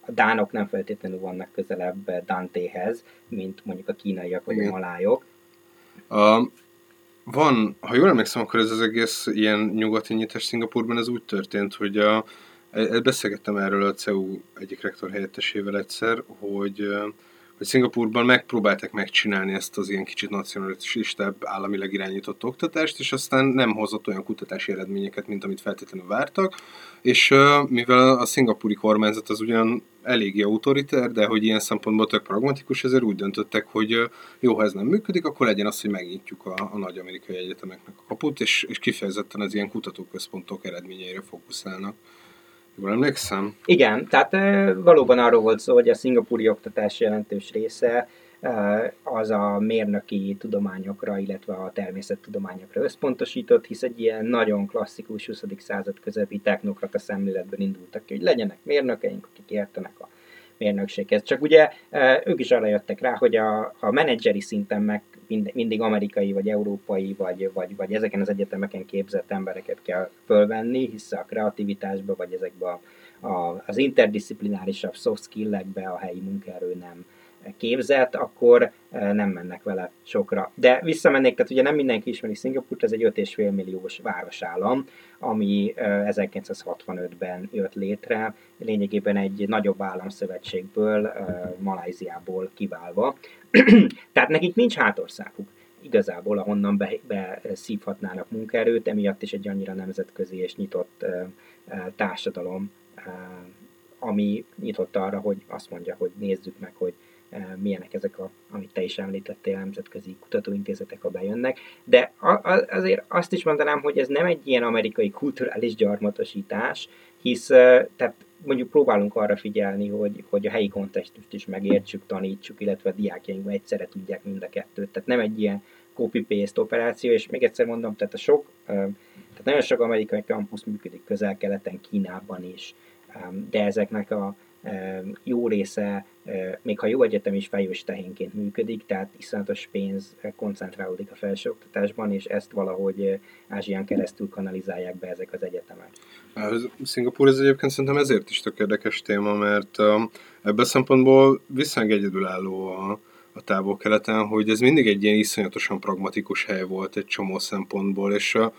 a dánok nem feltétlenül vannak közelebb Dantéhez, mint mondjuk a kínaiak vagy a malájok. A, van, ha jól emlékszem, akkor ez az egész ilyen nyugati nyitás Szingapurban, ez úgy történt, hogy a, beszélgettem erről a CEU egyik rektor helyettesével egyszer, hogy hogy Szingapurban megpróbálták megcsinálni ezt az ilyen kicsit nacionalistább államileg irányított oktatást, és aztán nem hozott olyan kutatási eredményeket, mint amit feltétlenül vártak, és mivel a szingapúri kormányzat az ugyan eléggé autoriter, de hogy ilyen szempontból tök pragmatikus, ezért úgy döntöttek, hogy jó, ha ez nem működik, akkor legyen az, hogy megnyitjuk a, a nagy amerikai egyetemeknek a kaput, és, és kifejezetten az ilyen kutatóközpontok eredményeire fókuszálnak. Jól emlékszem? Igen, tehát valóban arról volt szó, hogy a szingapúri oktatás jelentős része az a mérnöki tudományokra, illetve a természettudományokra összpontosított, hisz egy ilyen nagyon klasszikus 20. század közepi technokrata szemléletben indultak ki, hogy legyenek mérnökeink, akik értenek a mérnökséghez. Csak ugye ők is arra jöttek rá, hogy a, a menedzseri szinten meg mindig amerikai, vagy európai, vagy, vagy, vagy ezeken az egyetemeken képzett embereket kell fölvenni, hisz a kreativitásba, vagy ezekbe a, a, az interdisziplinárisabb soft skill-ekbe a helyi munkaerő nem képzett, akkor nem mennek vele sokra. De visszamennék, tehát ugye nem mindenki ismeri Szingapurt, ez egy 5,5 milliós városállam, ami 1965-ben jött létre, lényegében egy nagyobb államszövetségből, Malajziából kiválva. <clears throat> Tehát nekik nincs hátországuk igazából, ahonnan be, beszívhatnának munkaerőt, emiatt is egy annyira nemzetközi és nyitott társadalom, ami nyitott arra, hogy azt mondja, hogy nézzük meg, hogy milyenek ezek, a, amit te is említettél, nemzetközi kutatóintézetek, ha bejönnek. De azért azt is mondanám, hogy ez nem egy ilyen amerikai kulturális gyarmatosítás, hisz tehát mondjuk próbálunk arra figyelni, hogy, hogy a helyi kontextust is megértsük, tanítsuk, illetve a diákjaink egyszerre tudják mind a kettőt. Tehát nem egy ilyen copy-paste operáció, és még egyszer mondom, tehát a sok, tehát nagyon sok amerikai campus működik közel-keleten, Kínában is, de ezeknek a jó része, még ha jó egyetem is fejős tehénként működik, tehát iszonyatos pénz koncentrálódik a felsőoktatásban, és ezt valahogy Ázsián keresztül kanalizálják be ezek az egyetemek. Szingapúr ez egyébként szerintem ezért is tök érdekes téma, mert ebből a szempontból viszonylag egyedülálló a, a távol-keleten, hogy ez mindig egy ilyen iszonyatosan pragmatikus hely volt egy csomó szempontból, és a,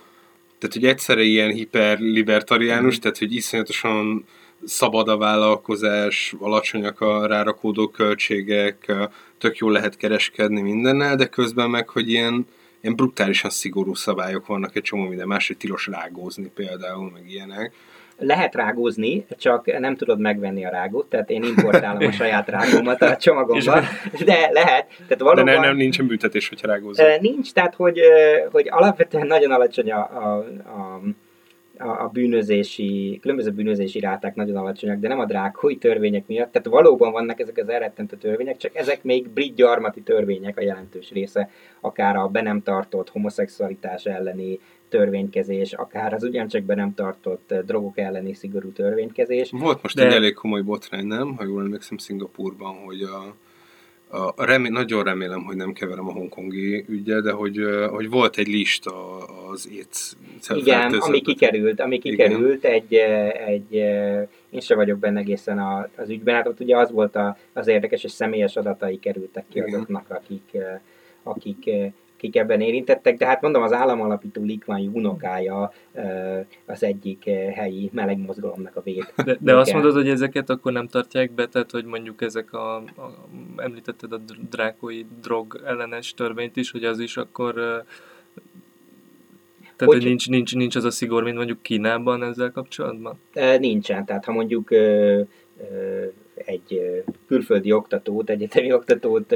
tehát, hogy egyszerre ilyen hiperlibertariánus, mm. tehát, hogy iszonyatosan szabad a vállalkozás, alacsonyak a rárakódó költségek, tök jól lehet kereskedni mindennel, de közben meg, hogy ilyen, ilyen brutálisan szigorú szabályok vannak, egy csomó minden más, hogy tilos rágózni például, meg ilyenek. Lehet rágózni, csak nem tudod megvenni a rágót, tehát én importálom a saját rágómat a csomagomban, de lehet. Tehát valóban, de ne, nem, nincsen büntetés, hogyha rágózol. Nincs, tehát hogy, hogy alapvetően nagyon alacsony a, a, a a, bűnözési, különböző bűnözési ráták nagyon alacsonyak, de nem a drákói törvények miatt. Tehát valóban vannak ezek az elrettentő törvények, csak ezek még brit gyarmati törvények a jelentős része, akár a be nem tartott homoszexualitás elleni törvénykezés, akár az ugyancsak be nem tartott drogok elleni szigorú törvénykezés. Volt most de... egy elég komoly botrány, nem? Ha jól emlékszem Szingapurban, hogy a a remé, nagyon remélem, hogy nem keverem a hongkongi ügyel, de hogy, hogy volt egy lista az AIDS Igen, ami kikerült, ami kikerült, Igen. egy, egy, én sem vagyok benne egészen az ügyben, hát ott ugye az volt a, az érdekes, hogy személyes adatai kerültek ki Igen. azoknak, akik, akik akik ebben érintettek, de hát mondom, az államalapító Likván unokája az egyik helyi meleg mozgalomnak a véd. De, de azt mondod, hogy ezeket akkor nem tartják be, tehát hogy mondjuk ezek a, a említetted a drákói drog ellenes törvényt is, hogy az is akkor tehát, hogy, hogy nincs, nincs, nincs az a szigor, mint mondjuk Kínában ezzel kapcsolatban? Nincsen, tehát ha mondjuk egy külföldi oktatót, egyetemi oktatót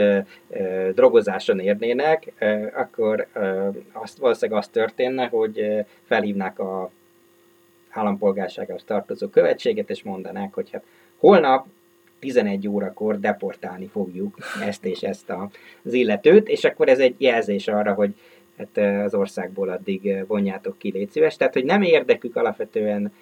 drogozáson érnének, akkor azt, valószínűleg az történne, hogy felhívnák a állampolgárságához tartozó követséget, és mondanák, hogy hát holnap 11 órakor deportálni fogjuk ezt és ezt az illetőt, és akkor ez egy jelzés arra, hogy hát az országból addig vonjátok ki, légy szíves. Tehát, hogy nem érdekük alapvetően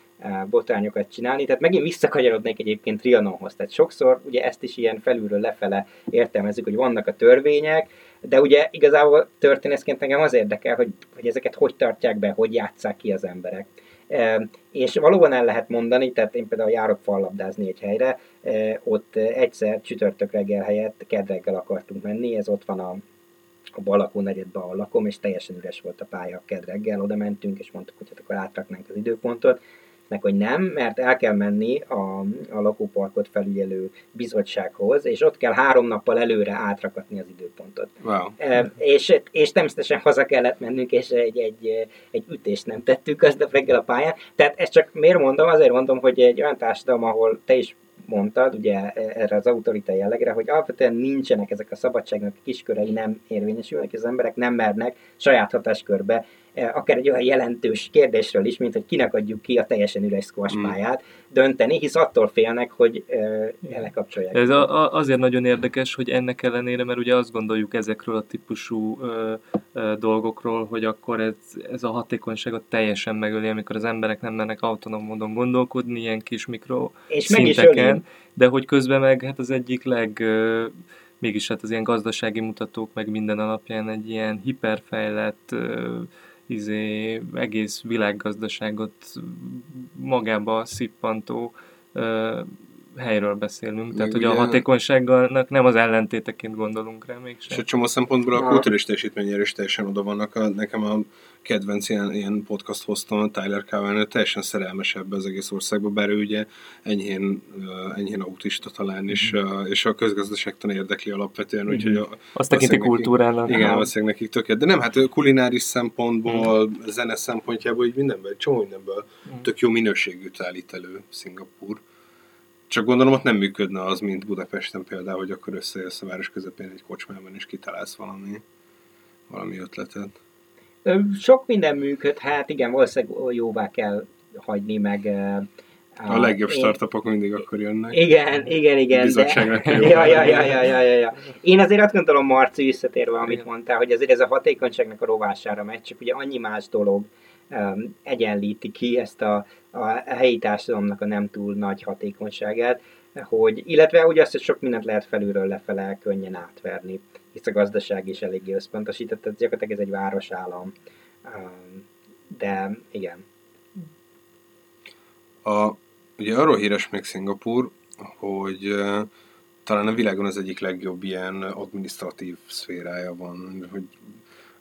botrányokat csinálni. Tehát megint visszakanyarodnék egyébként Trianonhoz. Tehát sokszor ugye ezt is ilyen felülről lefele értelmezzük, hogy vannak a törvények, De ugye igazából történészként engem az érdekel, hogy, hogy ezeket hogy tartják be, hogy játsszák ki az emberek. És valóban el lehet mondani, tehát én például járok fallabdázni egy helyre, ott egyszer csütörtök reggel helyett kedreggel akartunk menni, ez ott van a, a Balakó negyedbe, a lakom, és teljesen üres volt a pálya kedreggel, oda mentünk, és mondtuk, hogy hát akkor átraknánk az időpontot, meg hogy nem, mert el kell menni a, a lakóparkot felügyelő bizottsághoz, és ott kell három nappal előre átrakatni az időpontot. Wow. E, és, és természetesen haza kellett mennünk, és egy, egy, egy ütést nem tettük aznap reggel a pályán. Tehát ezt csak miért mondom? Azért mondom, hogy egy olyan társadalom, ahol te is mondtad, ugye erre az autorita jellegre, hogy alapvetően nincsenek ezek a szabadságnak kiskörei nem érvényesülnek, az emberek nem mernek saját hatáskörbe akár egy olyan jelentős kérdésről is, mint hogy kinek adjuk ki a teljesen üres squash mm. pályát, dönteni, hisz attól félnek, hogy uh, lekapcsolják. Ez a, a, azért nagyon érdekes, hogy ennek ellenére, mert ugye azt gondoljuk ezekről a típusú ö, ö, dolgokról, hogy akkor ez, ez a hatékonyságot teljesen megöli, amikor az emberek nem mennek autonóm módon gondolkodni, ilyen kis mikro És szinteken, de hogy közben meg hát az egyik leg... Ö, mégis hát az ilyen gazdasági mutatók meg minden alapján egy ilyen hiperfejlett izé, egész világgazdaságot magába szippantó helyről beszélünk. Még Tehát, hogy a hatékonyságnak nem az ellentéteként gondolunk rá mégsem. És egy csomó szempontból a kulturális teljesítményére is teljesen oda vannak. A, nekem a kedvenc ilyen, ilyen podcast hoztam, Tyler Cowan, teljesen szerelmes ebbe az egész országba, bár ő ugye enyhén, enyhén autista talán, és, mm. és a közgazdaságtan érdekli alapvetően, úgyhogy mhm. a, azt tekinti kultúrának. Igen, valószínűleg nekik tökélet. De nem, hát kulináris szempontból, mm. zene szempontjából, így mindenből, csomó mindenből mm. tök jó minőségű állít elő Szingapúr. Csak gondolom, ott nem működne az, mint Budapesten például, hogy akkor összejössz a város közepén egy kocsmában, és kitalálsz valami, valami ötletet. Sok minden működhet, igen, valószínűleg jóvá kell hagyni, meg a legjobb én, startupok mindig akkor jönnek. Igen, igen, igen. De, <laughs> ja, ja, ja, ja, ja, ja, ja. Én azért azt gondolom, Marci, visszatérve, amit igen. mondtál, hogy azért ez a hatékonyságnak a rovására megy, csak ugye annyi más dolog egyenlíti ki ezt a, a helyi társadalomnak a nem túl nagy hatékonyságát, hogy, illetve ugye azt, hogy sok mindent lehet felülről lefele könnyen átverni, hisz a gazdaság is eléggé összpontosított, tehát gyakorlatilag ez egy városállam. De igen. A, ugye arról híres még Szingapúr, hogy uh, talán a világon az egyik legjobb ilyen administratív szférája van, hogy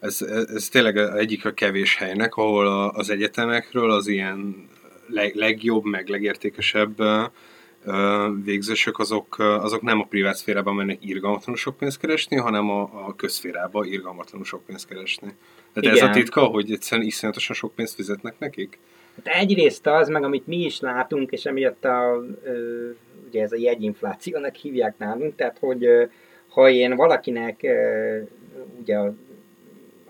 ez, ez, tényleg egyik a kevés helynek, ahol a, az egyetemekről az ilyen leg, legjobb, meg legértékesebb végzősök azok, azok nem a privát szférában mennek irgalmatlanul sok pénzt keresni, hanem a, a közszférába irgalmatlanul sok pénzt keresni. Tehát Igen. ez a titka, hogy egyszerűen iszonyatosan sok pénzt fizetnek nekik? Hát egyrészt az, meg amit mi is látunk, és emiatt a, ugye ez a jegyinflációnak hívják nálunk, tehát hogy ha én valakinek ugye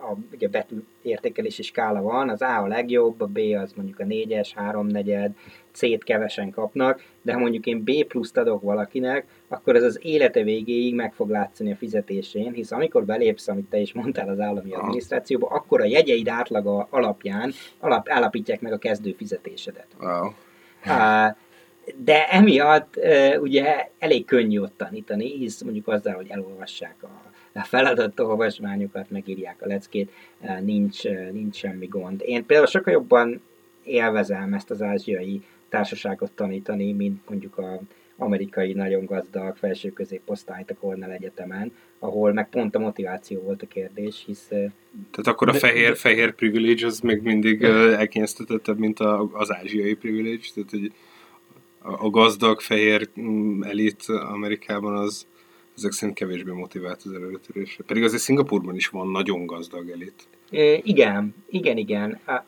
a ugye betű értékelési skála van, az A a legjobb, a B az mondjuk a 4-es, 3 negyed, C-t kevesen kapnak, de ha mondjuk én B pluszt adok valakinek, akkor ez az élete végéig meg fog látszani a fizetésén, hisz amikor belépsz, amit te is mondtál az állami adminisztrációba, akkor a jegyeid átlaga alapján alap, állapítják meg a kezdő fizetésedet. Wow. De emiatt ugye elég könnyű ott tanítani, hisz mondjuk azzal, hogy elolvassák a feladat olvasmányokat, megírják a leckét, nincs, nincs semmi gond. Én például sokkal jobban élvezem ezt az ázsiai társaságot tanítani, mint mondjuk a amerikai nagyon gazdag felső középosztályt a Cornell Egyetemen, ahol meg pont a motiváció volt a kérdés, hisz... Tehát akkor a fehér, de, fehér privilege az még mindig elkényeztetettebb, mint a, az ázsiai privilege, tehát hogy a gazdag fehér mm, elit Amerikában az ezek szerint kevésbé motivált az előretörésre. Pedig azért Szingapurban is van nagyon gazdag elit. É, igen, igen, igen. A...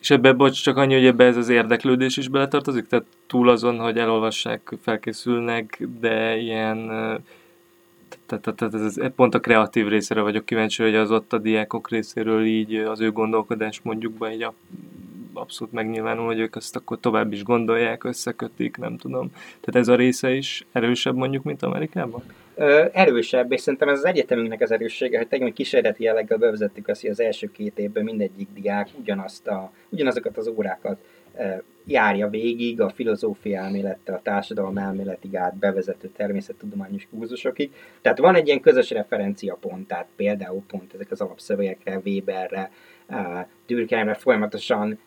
És ebbe, bocs, csak annyi, hogy ebbe ez az érdeklődés is beletartozik? Tehát túl azon, hogy elolvassák, felkészülnek, de ilyen... Tehát ez pont a kreatív részére vagyok kíváncsi, hogy az ott a diákok részéről így az ő gondolkodás mondjuk be egy abszolút megnyilvánul, hogy ők ezt akkor tovább is gondolják, összekötik, nem tudom. Tehát ez a része is erősebb mondjuk, mint Amerikában? Erősebb, és szerintem ez az egyetemünknek az erőssége, hogy tegnap kísérleti jelleggel bevezettük azt, hogy az első két évben mindegyik diák ugyanazt a, ugyanazokat az órákat járja végig a filozófia elmélettel, a társadalom elméletig át bevezető természettudományos kurzusokig. Tehát van egy ilyen közös referenciapont, tehát például pont ezek az alapszövegekre, Weberre, Dürkheimre folyamatosan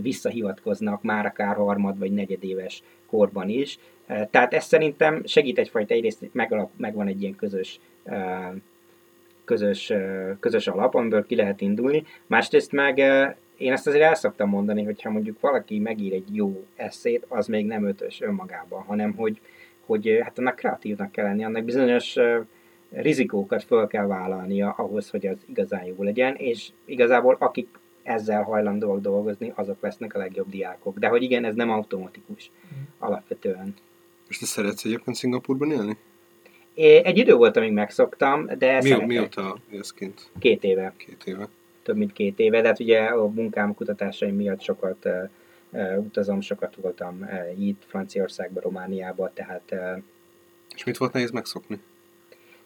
visszahivatkoznak már akár harmad vagy negyedéves korban is. Tehát ez szerintem segít egyfajta egyrészt megalap, megvan egy ilyen közös közös, közös alap, amiből ki lehet indulni. Másrészt meg én ezt azért el szoktam mondani, hogyha mondjuk valaki megír egy jó eszét, az még nem ötös önmagában, hanem hogy, hogy hát annak kreatívnak kell lenni, annak bizonyos rizikókat fel kell vállalnia ahhoz, hogy az igazán jó legyen, és igazából akik ezzel hajlandóak dolgozni, azok lesznek a legjobb diákok. De hogy igen, ez nem automatikus mm. alapvetően. És te szeretsz egyébként Szingapurban élni? É, egy idő volt, amíg megszoktam, de Mi, mióta élsz kint? Két éve. Két éve. Több mint két éve, de hát ugye a munkám kutatásaim miatt sokat uh, uh, utazom, sokat voltam uh, itt, Franciaországban, Romániában, tehát... Uh, És mit volt nehéz megszokni?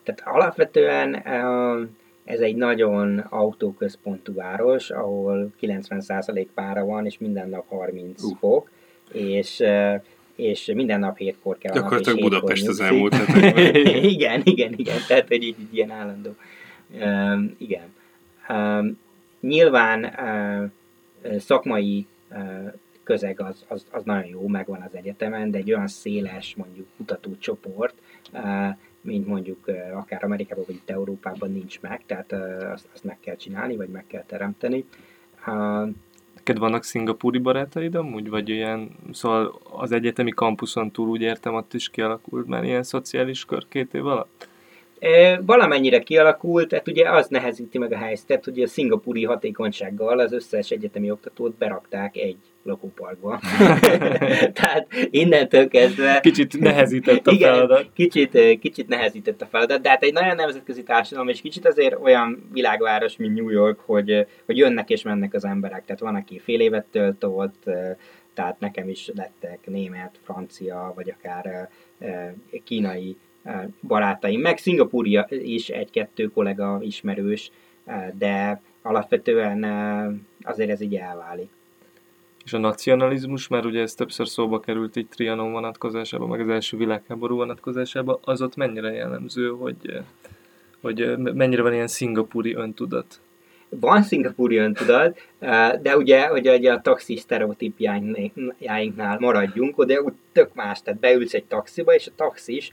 Tehát alapvetően ez egy nagyon autóközpontú város, ahol 90% pára van, és minden nap 30 uh. fok, és uh, és minden nap hétkor kell Gyakorlatilag Budapest az elmúlt <laughs> Igen, igen, igen, tehát egy, egy ilyen állandó. Um, igen. Um, nyilván uh, szakmai uh, közeg az, az, az nagyon jó, megvan az egyetemen, de egy olyan széles mondjuk kutatócsoport, uh, mint mondjuk akár Amerikában vagy itt Európában nincs meg, tehát azt, azt meg kell csinálni, vagy meg kell teremteni. Neked vannak szingapúri barátaid amúgy, vagy ilyen, szóval az egyetemi kampuszon túl úgy értem, ott is kialakult már ilyen szociális kör két év alatt? Valamennyire kialakult, tehát ugye az nehezíti meg a helyzetet, hogy a szingapúri hatékonysággal az összes egyetemi oktatót berakták egy lakóparkba. <laughs> Tehát innentől kezdve... Kicsit nehezített a igen, feladat. Kicsit, kicsit nehezített a feladat, de hát egy nagyon nemzetközi társadalom, és kicsit azért olyan világváros, mint New York, hogy, hogy jönnek és mennek az emberek. Tehát van, aki fél évet tölt ott, tehát nekem is lettek német, francia, vagy akár kínai barátaim, meg Szingapúri is egy-kettő kollega ismerős, de alapvetően azért ez így elválik. És a nacionalizmus, mert ugye ez többször szóba került így Trianon vonatkozásában, meg az első világháború vonatkozásában, az ott mennyire jellemző, hogy, hogy mennyire van ilyen szingapúri öntudat? Van szingapúri öntudat, de ugye, ugye, ugye a taxi sztereotípjáinknál maradjunk, de úgy tök más, tehát beülsz egy taxiba, és a taxis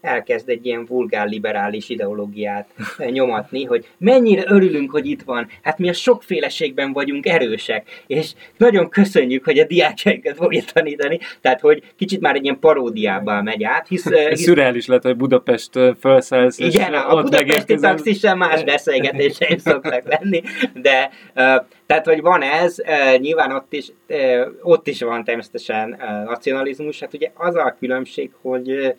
elkezd egy ilyen vulgár liberális ideológiát nyomatni, hogy mennyire örülünk, hogy itt van, hát mi a sokféleségben vagyunk erősek, és nagyon köszönjük, hogy a diákjainkat fogja tanítani, tehát hogy kicsit már egy ilyen paródiába megy át, hisz... hisz... Szürreális lett, hogy Budapest felszállsz, Igen, a budapesti taxissal más beszélgetéseim <laughs> szoktak lenni, de tehát, hogy van ez, nyilván ott is, ott is van természetesen nacionalizmus, hát ugye az a különbség, hogy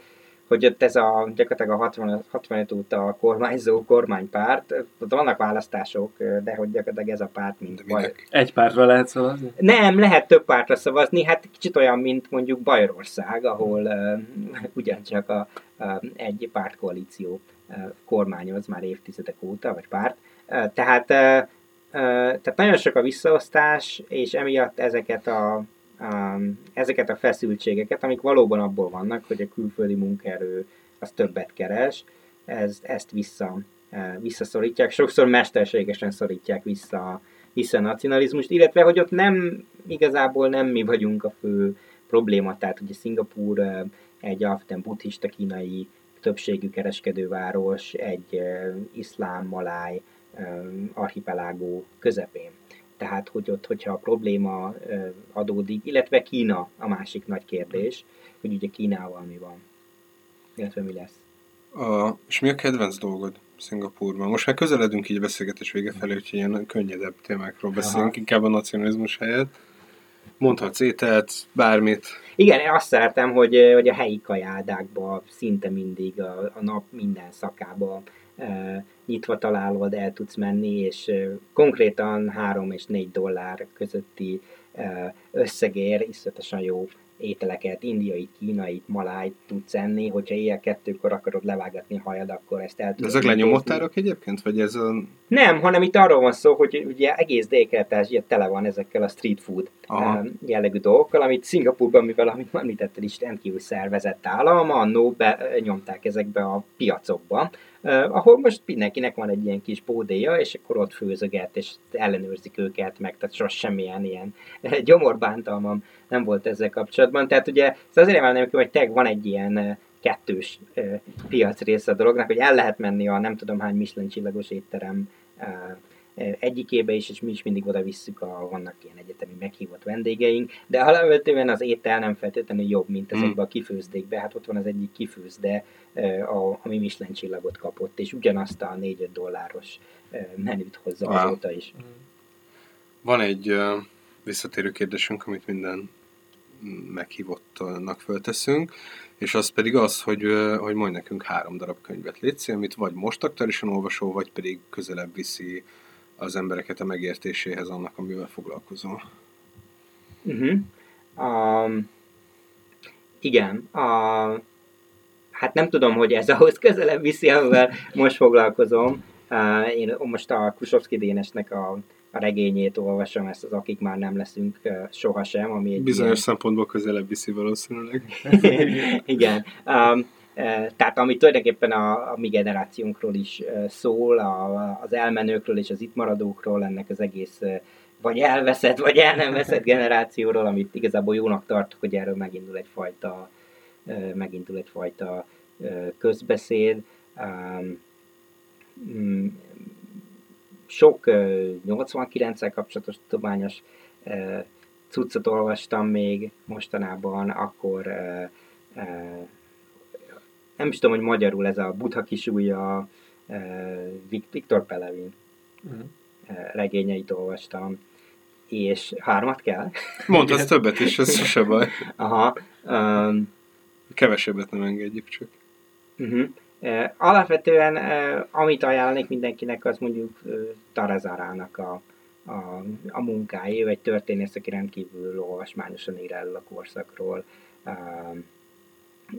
hogy ott ez a gyakorlatilag a 60, 65 óta a kormányzó kormánypárt, ott vannak választások, de hogy gyakorlatilag ez a párt, mint Baj... Egy pártra lehet szavazni? Nem, lehet több pártra szavazni, hát kicsit olyan, mint mondjuk Bajorország, ahol uh, ugyancsak a, uh, egy pártkoalíció uh, kormányoz már évtizedek óta, vagy párt. Uh, tehát, uh, uh, tehát nagyon sok a visszaosztás, és emiatt ezeket a um, ezeket a feszültségeket, amik valóban abból vannak, hogy a külföldi munkaerő az többet keres, ez, ezt vissza, uh, visszaszorítják, sokszor mesterségesen szorítják vissza, vissza a nacionalizmust, illetve hogy ott nem, igazából nem mi vagyunk a fő probléma, tehát ugye Szingapúr uh, egy alapvetően buddhista kínai többségű kereskedőváros, egy uh, iszlám, maláj, archipelágó közepén. Tehát, hogy ott, hogyha a probléma adódik, illetve Kína a másik nagy kérdés, hogy ugye Kínával mi van, illetve mi lesz. A, és mi a kedvenc dolgod Szingapurban? Most már közeledünk így a beszélgetés vége felé, úgyhogy ilyen könnyedebb témákról beszélünk, Aha. inkább a nacionalizmus helyett. Mondhatsz ételt, bármit. Igen, én azt szeretem, hogy, hogy a helyi kajádákban szinte mindig a, a nap minden szakába nyitva találod, el tudsz menni, és konkrétan 3 és 4 dollár közötti összegér iszletesen jó ételeket, indiai, kínai, maláj tudsz enni, hogyha ilyen kettőkor akarod levágatni a hajad, akkor ezt el tudod. Ezek lenyomott árak egyébként? Vagy ez a Nem, hanem itt arról van szó, hogy ugye egész délkelet tele van ezekkel a street food Aha. Jellegű dolgokkal, amit Szingapurban, mivel amit említetted is rendkívül szervezett állam, annó benyomták ezekbe a piacokba, ahol most mindenkinek van egy ilyen kis bódéja, és akkor ott főzöget, és ellenőrzik őket meg, tehát sos semmilyen ilyen <laughs> gyomorbántalmam nem volt ezzel kapcsolatban. Tehát ugye ez azért emelném ki, hogy teg van egy ilyen kettős piac része a dolognak, hogy el lehet menni a nem tudom hány Michelin csillagos étterem egyikébe is, és mi is mindig oda visszük, a, vannak ilyen egyetemi meghívott vendégeink, de alapvetően az étel nem feltétlenül jobb, mint ezekbe a kifőzdékbe. Hát ott van az egyik kifőzde, a, ami Michelin csillagot kapott, és ugyanazt a 4-5 dolláros menüt hozza wow. azóta is. Van egy visszatérő kérdésünk, amit minden meghívottnak fölteszünk, és az pedig az, hogy, hogy mondj nekünk három darab könyvet létsz, amit vagy most aktuálisan olvasol, vagy pedig közelebb viszi az embereket a megértéséhez annak, amivel foglalkozol. Uh-huh. Um, igen. A, hát nem tudom, hogy ez ahhoz közelebb viszi, amivel most foglalkozom. Uh, én most a Kusovszki Dénesnek a, a regényét olvasom, ezt az Akik már nem leszünk uh, sohasem. Ami egy Bizonyos ilyen... szempontból közelebb viszi valószínűleg. <laughs> igen. Um, tehát ami tulajdonképpen a, a mi generációnkról is szól, a, az elmenőkről és az itt maradókról, ennek az egész vagy elveszett, vagy el nem veszett generációról, amit igazából jónak tartok, hogy erről megindul egyfajta, megindul egyfajta közbeszéd. Mm, sok 89-el kapcsolatos tudományos cuccot olvastam még mostanában, akkor nem is tudom, hogy magyarul ez a Budha kisúlya, Viktor Pelevin uh-huh. regényeit olvastam, és hármat kell. Mondd az <laughs> többet is, ez sose baj. Aha. Um, Kevesebbet nem engedjük csak. Uh-huh. Uh, alapvetően, uh, amit ajánlanék mindenkinek, az mondjuk uh, Tarazarának a, a, a munkája, egy történész, aki rendkívül olvasmányosan ír el a korszakról. Uh,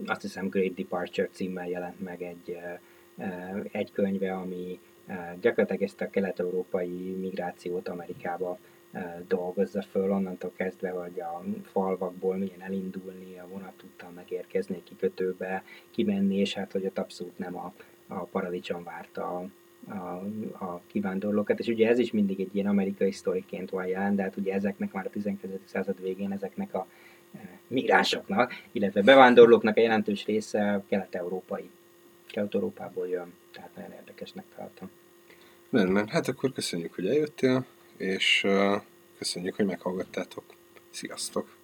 azt hiszem Great Departure címmel jelent meg egy, egy könyve, ami gyakorlatilag ezt a kelet-európai migrációt Amerikába dolgozza föl, onnantól kezdve, hogy a falvakból milyen elindulni, a vonatúttal megérkezni egy kikötőbe, kimenni, és hát, hogy ott abszolút nem a, a paradicsom várta a, a, a kivándorlókat, és ugye ez is mindig egy ilyen amerikai sztoriként van jelen, de hát ugye ezeknek már a 19. század végén ezeknek a migránsoknak, illetve bevándorlóknak a jelentős része kelet-európai, kelet-európából jön, tehát nagyon érdekesnek tartom. Rendben, hát akkor köszönjük, hogy eljöttél, és köszönjük, hogy meghallgattátok. Sziasztok!